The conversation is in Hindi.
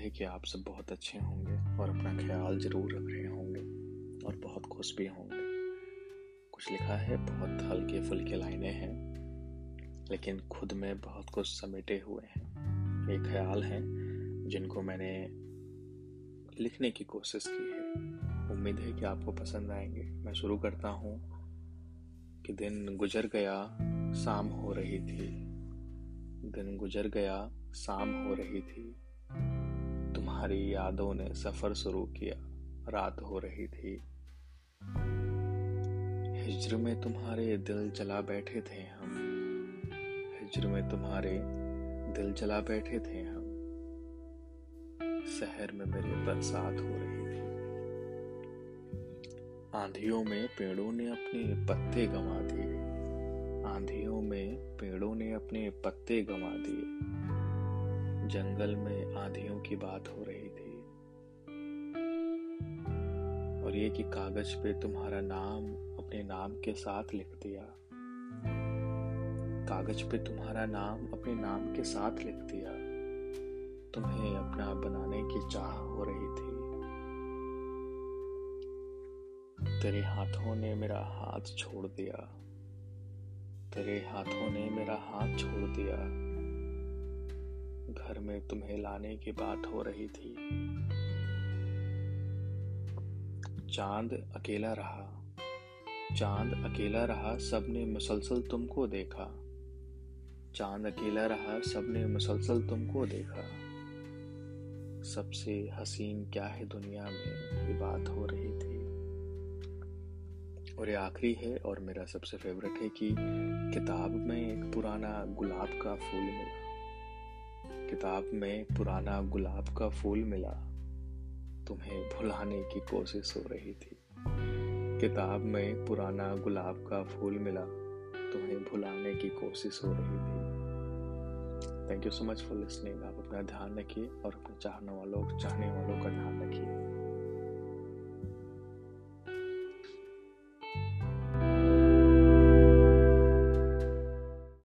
कि आप सब बहुत अच्छे होंगे और अपना ख्याल ज़रूर रख रहे होंगे और बहुत खुश भी होंगे। कुछ लिखा है, बहुत हल्के फुल्के लाइनें हैं, लेकिन खुद में बहुत कुछ समेटे हुए हैं। ये ख्याल हैं जिनको मैंने लिखने की कोशिश की है। उम्मीद है कि आपको पसंद आएँगे। मैं शुरू करता हूँ कि दिन गुजर गया, शाम हो रही थी। दिन गुजर गया, शाम हो रही थी। तुम्हारी यादों ने सफ़र शुरू किया। रात हो रही थी। हिजर में तुम्हारे दिल जला बैठे थे हम। हिजर में तुम्हारे दिल जला बैठे थे हम। शहर में मेरे बरसात हो रही थी। आंधियों में पेड़ों ने अपने पत्ते गंवा दिए। आंधियों में पेड़ों ने अपने पत्ते गंवा दिए। जंगल में आंधियों की बात हो रही थी। और ये कि कागज़ पे तुम्हारा नाम अपने नाम के साथ लिख दिया। कागज़ पे तुम्हारा नाम अपने नाम के साथ लिख दिया। तुम्हें अपना बनाने की चाह हो रही थी। तेरे हाथों ने मेरा हाथ छोड़ दिया। तेरे हाथों ने मेरा हाथ छोड़ दिया। में तुम्हें लाने की बात हो रही थी। चाँद अकेला रहा। चाँद अकेला रहा, सबने मुसलसल तुमको देखा। चाँद अकेला रहा, सबने मुसलसल तुमको देखा। सबसे हसीन क्या है दुनिया में, ये बात हो रही थी। और ये आखिरी है, और मेरा सबसे फेवरेट है कि किताब में एक पुराना गुलाब का फूल मिला। किताब में पुराना गुलाब का फूल मिला। तुम्हें भुलाने की कोशिश हो रही थी। किताब, में पुराना गुलाब का फूल मिला। तुम्हें भुलाने की कोशिश हो रही थी। Thank you so much for listening आप अपना ध्यान रखिए और अपने चाहने वालों चाहने वालों